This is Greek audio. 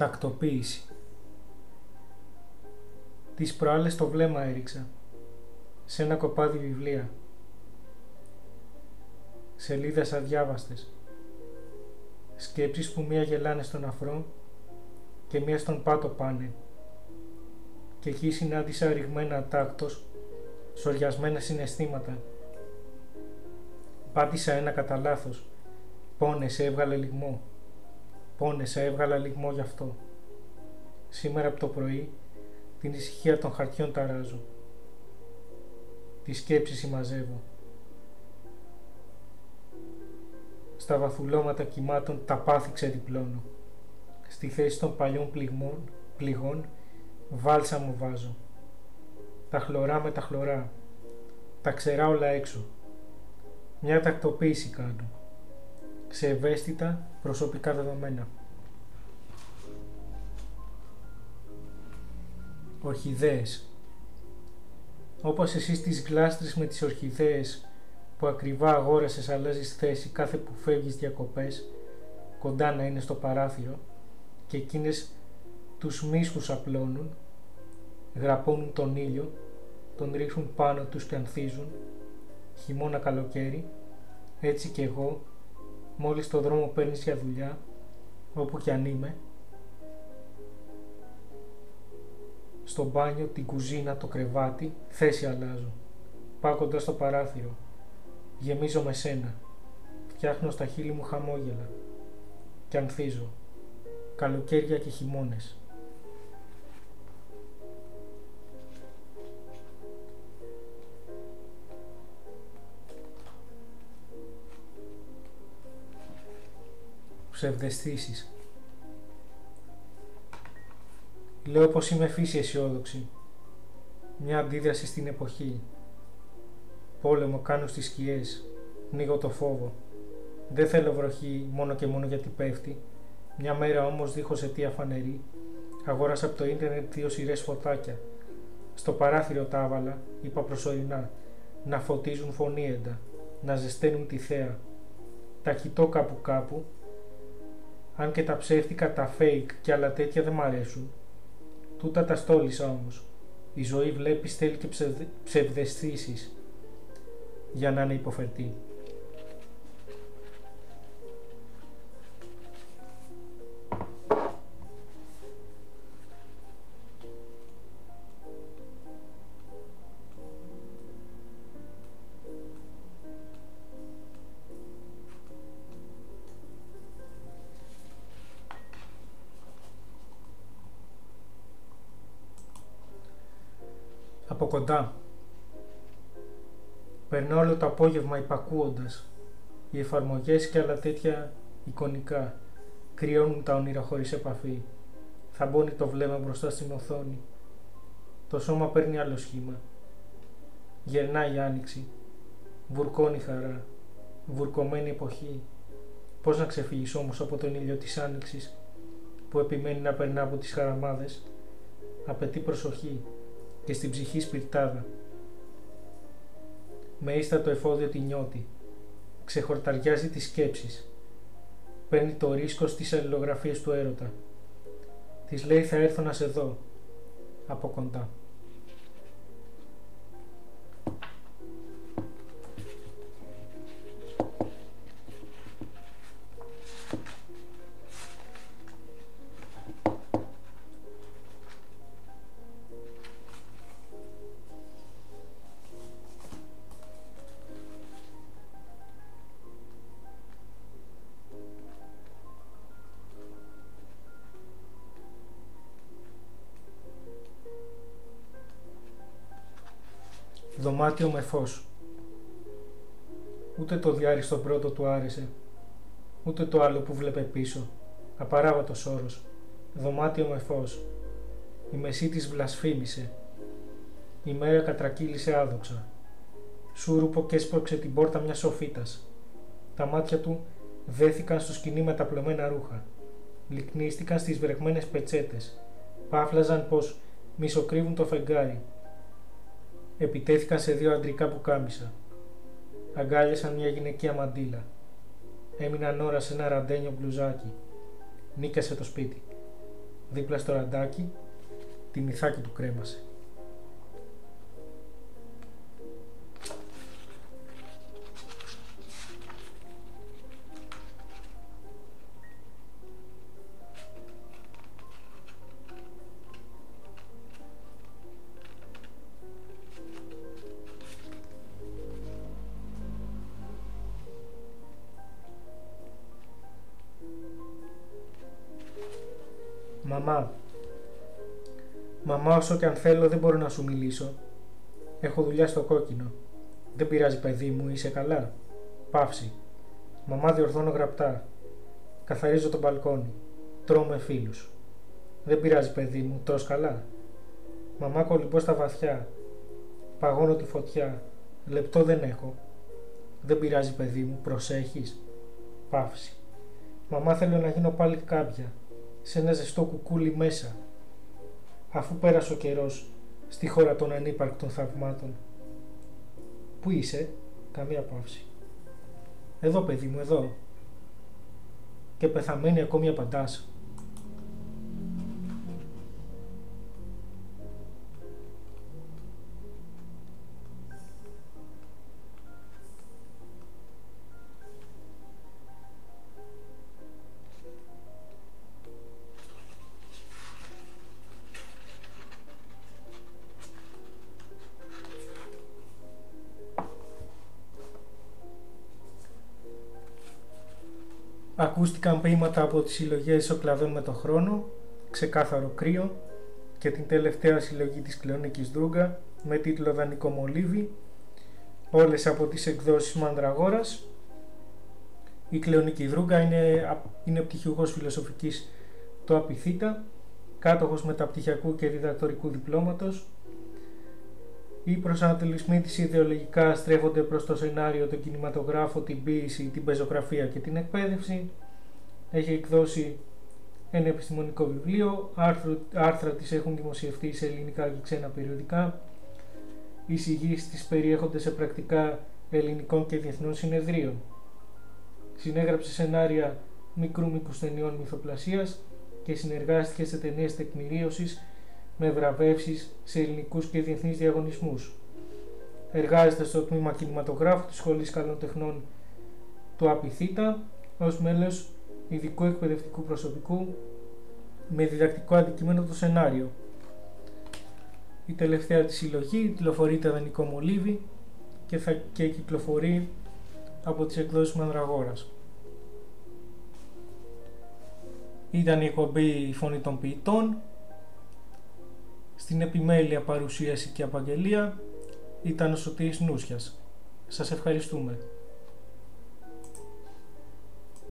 Τακτοποίηση. Τις προάλλες το βλέμμα έριξα. Σε ένα κοπάδι βιβλία. Σελίδες αδιάβαστες. Σκέψεις που μία γελάνε στον αφρό και μία στον πάτο πάνε. Και εκεί συνάντησα ρηγμένα τάκτος σοριασμένα συναισθήματα. Πάτησα ένα κατά λάθος. Πόνεσε έβγαλε λιγμό πόνεσε έβγαλα λιγμό γι' αυτό σήμερα από το πρωί την ησυχία των χαρτιών ταράζω τη σκέψη συμμαζεύω στα βαθουλώματα κυμάτων τα πάθη ξεδιπλώνω. Στη θέση των παλιών πληγμών, πληγών βάλσαμο βάζω. Τα χλωρά με τα χλωρά, τα ξερά όλα έξω. Μια τακτοποίηση κάνω. Σε ευαίσθητα προσωπικά δεδομένα. Ορχιδέες. Όπως εσείς τις γλάστρες με τις ορχιδέες που ακριβά αγόρασες αλλάζεις θέση κάθε που φεύγεις διακοπές, κοντά να είναι στο παράθυρο και εκείνες τους μίσχους απλώνουν, γραπώνουν τον ήλιο, τον ρίχνουν πάνω τους και ανθίζουν, χειμώνα καλοκαίρι, έτσι και εγώ, μόλις το δρόμο παίρνεις για δουλειά, όπου κι αν είμαι, στο μπάνιο, την κουζίνα, το κρεβάτι, θέση αλλάζω. Πάω κοντά στο παράθυρο, Γεμίζω με σένα. Φτιάχνω στα χείλη μου χαμόγελα. Και ανθίζω. Καλοκαίρια και χειμώνες. Ψευδεστήσεις Λέω πως είμαι φύση αισιόδοξη. Μια αντίδραση στην εποχή Πόλεμο κάνω στις σκιές, πνίγω το φόβο. Δεν θέλω βροχή μόνο και μόνο γιατί πέφτει. Μια μέρα όμως δίχως αιτία φανερή, αγόρασα από το ίντερνετ δύο σειρές φωτάκια. Στο παράθυρο τα άβαλα, είπα προσωρινά, να φωτίζουν φωνήεντα, να ζεσταίνουν τη θέα. Τα κοιτώ κάπου κάπου, αν και τα ψεύτικα, τα fake και άλλα τέτοια δεν μ' αρέσουν. Τούτα τα στόλισα όμως. Η ζωή βλέπεις θέλει και ψευδεστήσεις για να είναι υποφερτή. Από κοντά Περνώ όλο το απόγευμα υπακούοντας. Οι εφαρμογές και άλλα τέτοια εικονικά κρυώνουν τα όνειρα χωρίς επαφή. Θα μπώνει το βλέμμα μπροστά στην οθόνη. Το σώμα παίρνει άλλο σχήμα. Γερνάει η άνοιξη. Βουρκώνει χαρά. Βουρκωμένη εποχή. Πώς να ξεφύγεις όμως από τον ήλιο της άνοιξης που επιμένει να περνά από τις χαραμάδες. Απαιτεί προσοχή και στην ψυχή σπιρτάδα με το εφόδιο τη νιώτη. Ξεχορταριάζει τις σκέψεις. Παίρνει το ρίσκο στις αλληλογραφίες του έρωτα. Της λέει θα έρθω να σε δω. Από κοντά. Δωμάτιο με φως. Ούτε το διάριστο πρώτο του άρεσε, ούτε το άλλο που βλέπε πίσω. Απαράβατος όρος. Δωμάτιο με φως. Η μεσή της βλασφήμισε. Η μέρα κατρακύλησε άδοξα. Σούρουπο και έσπρωξε την πόρτα μια σοφίτας. Τα μάτια του δέθηκαν στο σκηνή με τα πλωμένα ρούχα. Λυκνίστηκαν στις βρεγμένες πετσέτες. Πάφλαζαν πως μισοκρύβουν το φεγγάρι επιτέθηκαν σε δύο αντρικά πουκάμισα. Αγκάλιασαν μια γυναικεία μαντίλα. Έμειναν ώρα σε ένα ραντένιο μπλουζάκι. Νίκασε το σπίτι. δίπλα στο ραντάκι, την ηθάκη του κρέμασε. Μαμά. Μαμά, όσο και αν θέλω δεν μπορώ να σου μιλήσω. Έχω δουλειά στο κόκκινο. Δεν πειράζει παιδί μου, είσαι καλά. Παύση. Μαμά διορθώνω γραπτά. Καθαρίζω το μπαλκόνι. Τρώω με φίλους. Δεν πειράζει παιδί μου, τρως καλά. Μαμά κολυμπώ στα βαθιά. Παγώνω τη φωτιά. Λεπτό δεν έχω. Δεν πειράζει παιδί μου, προσέχεις. Παύση. Μαμά θέλω να γίνω πάλι κάμπια σε ένα ζεστό κουκούλι μέσα, αφού πέρασε ο καιρός στη χώρα των ανύπαρκτων θαυμάτων. Πού είσαι, καμία παύση. Εδώ παιδί μου, εδώ. Και πεθαμένη ακόμη απαντάς. Ακούστηκαν ποίηματα από τις συλλογές «Ο με το χρόνο», «Ξεκάθαρο κρύο» και την τελευταία συλλογή της Κλεονίκης Δρούγκα με τίτλο «Δανικό Μολύβι», όλες από τις εκδόσεις Μανδραγόρας. Η Κλεονίκη Δρούγκα είναι, είναι πτυχιούχος φιλοσοφικής του Απιθύτα, κάτοχος μεταπτυχιακού και διδακτορικού διπλώματος. Οι προσανατολισμοί της ιδεολογικά στρέφονται προς το σενάριο, τον κινηματογράφο, την ποίηση, την πεζογραφία και την εκπαίδευση. Έχει εκδώσει ένα επιστημονικό βιβλίο, άρθρο, άρθρα της έχουν δημοσιευτεί σε ελληνικά και ξένα περιοδικά, οι εισηγήσεις της περιέχονται σε πρακτικά ελληνικών και διεθνών συνεδρίων. Συνέγραψε σενάρια μικρού μήκους ταινιών μυθοπλασίας και συνεργάστηκε σε ταινίες τεκμηρίωσης με βραβεύσεις σε ελληνικούς και διεθνείς διαγωνισμούς. Εργάζεται στο τμήμα κινηματογράφου της Σχολής Καλών Τεχνών του Απιθύτα ως μέλος ειδικού εκπαιδευτικού προσωπικού με διδακτικό αντικείμενο το σενάριο. Η τελευταία της συλλογή τηλεφορείται δανεικό μολύβι και θα και κυκλοφορεί από τις εκδόσεις Μανδραγόρας. Ήταν η εκπομπή «Η Φωνή των Ποιητών». Στην επιμέλεια παρουσίαση και απαγγελία ήταν ο Σωτήρης Νούσιας. Σας ευχαριστούμε.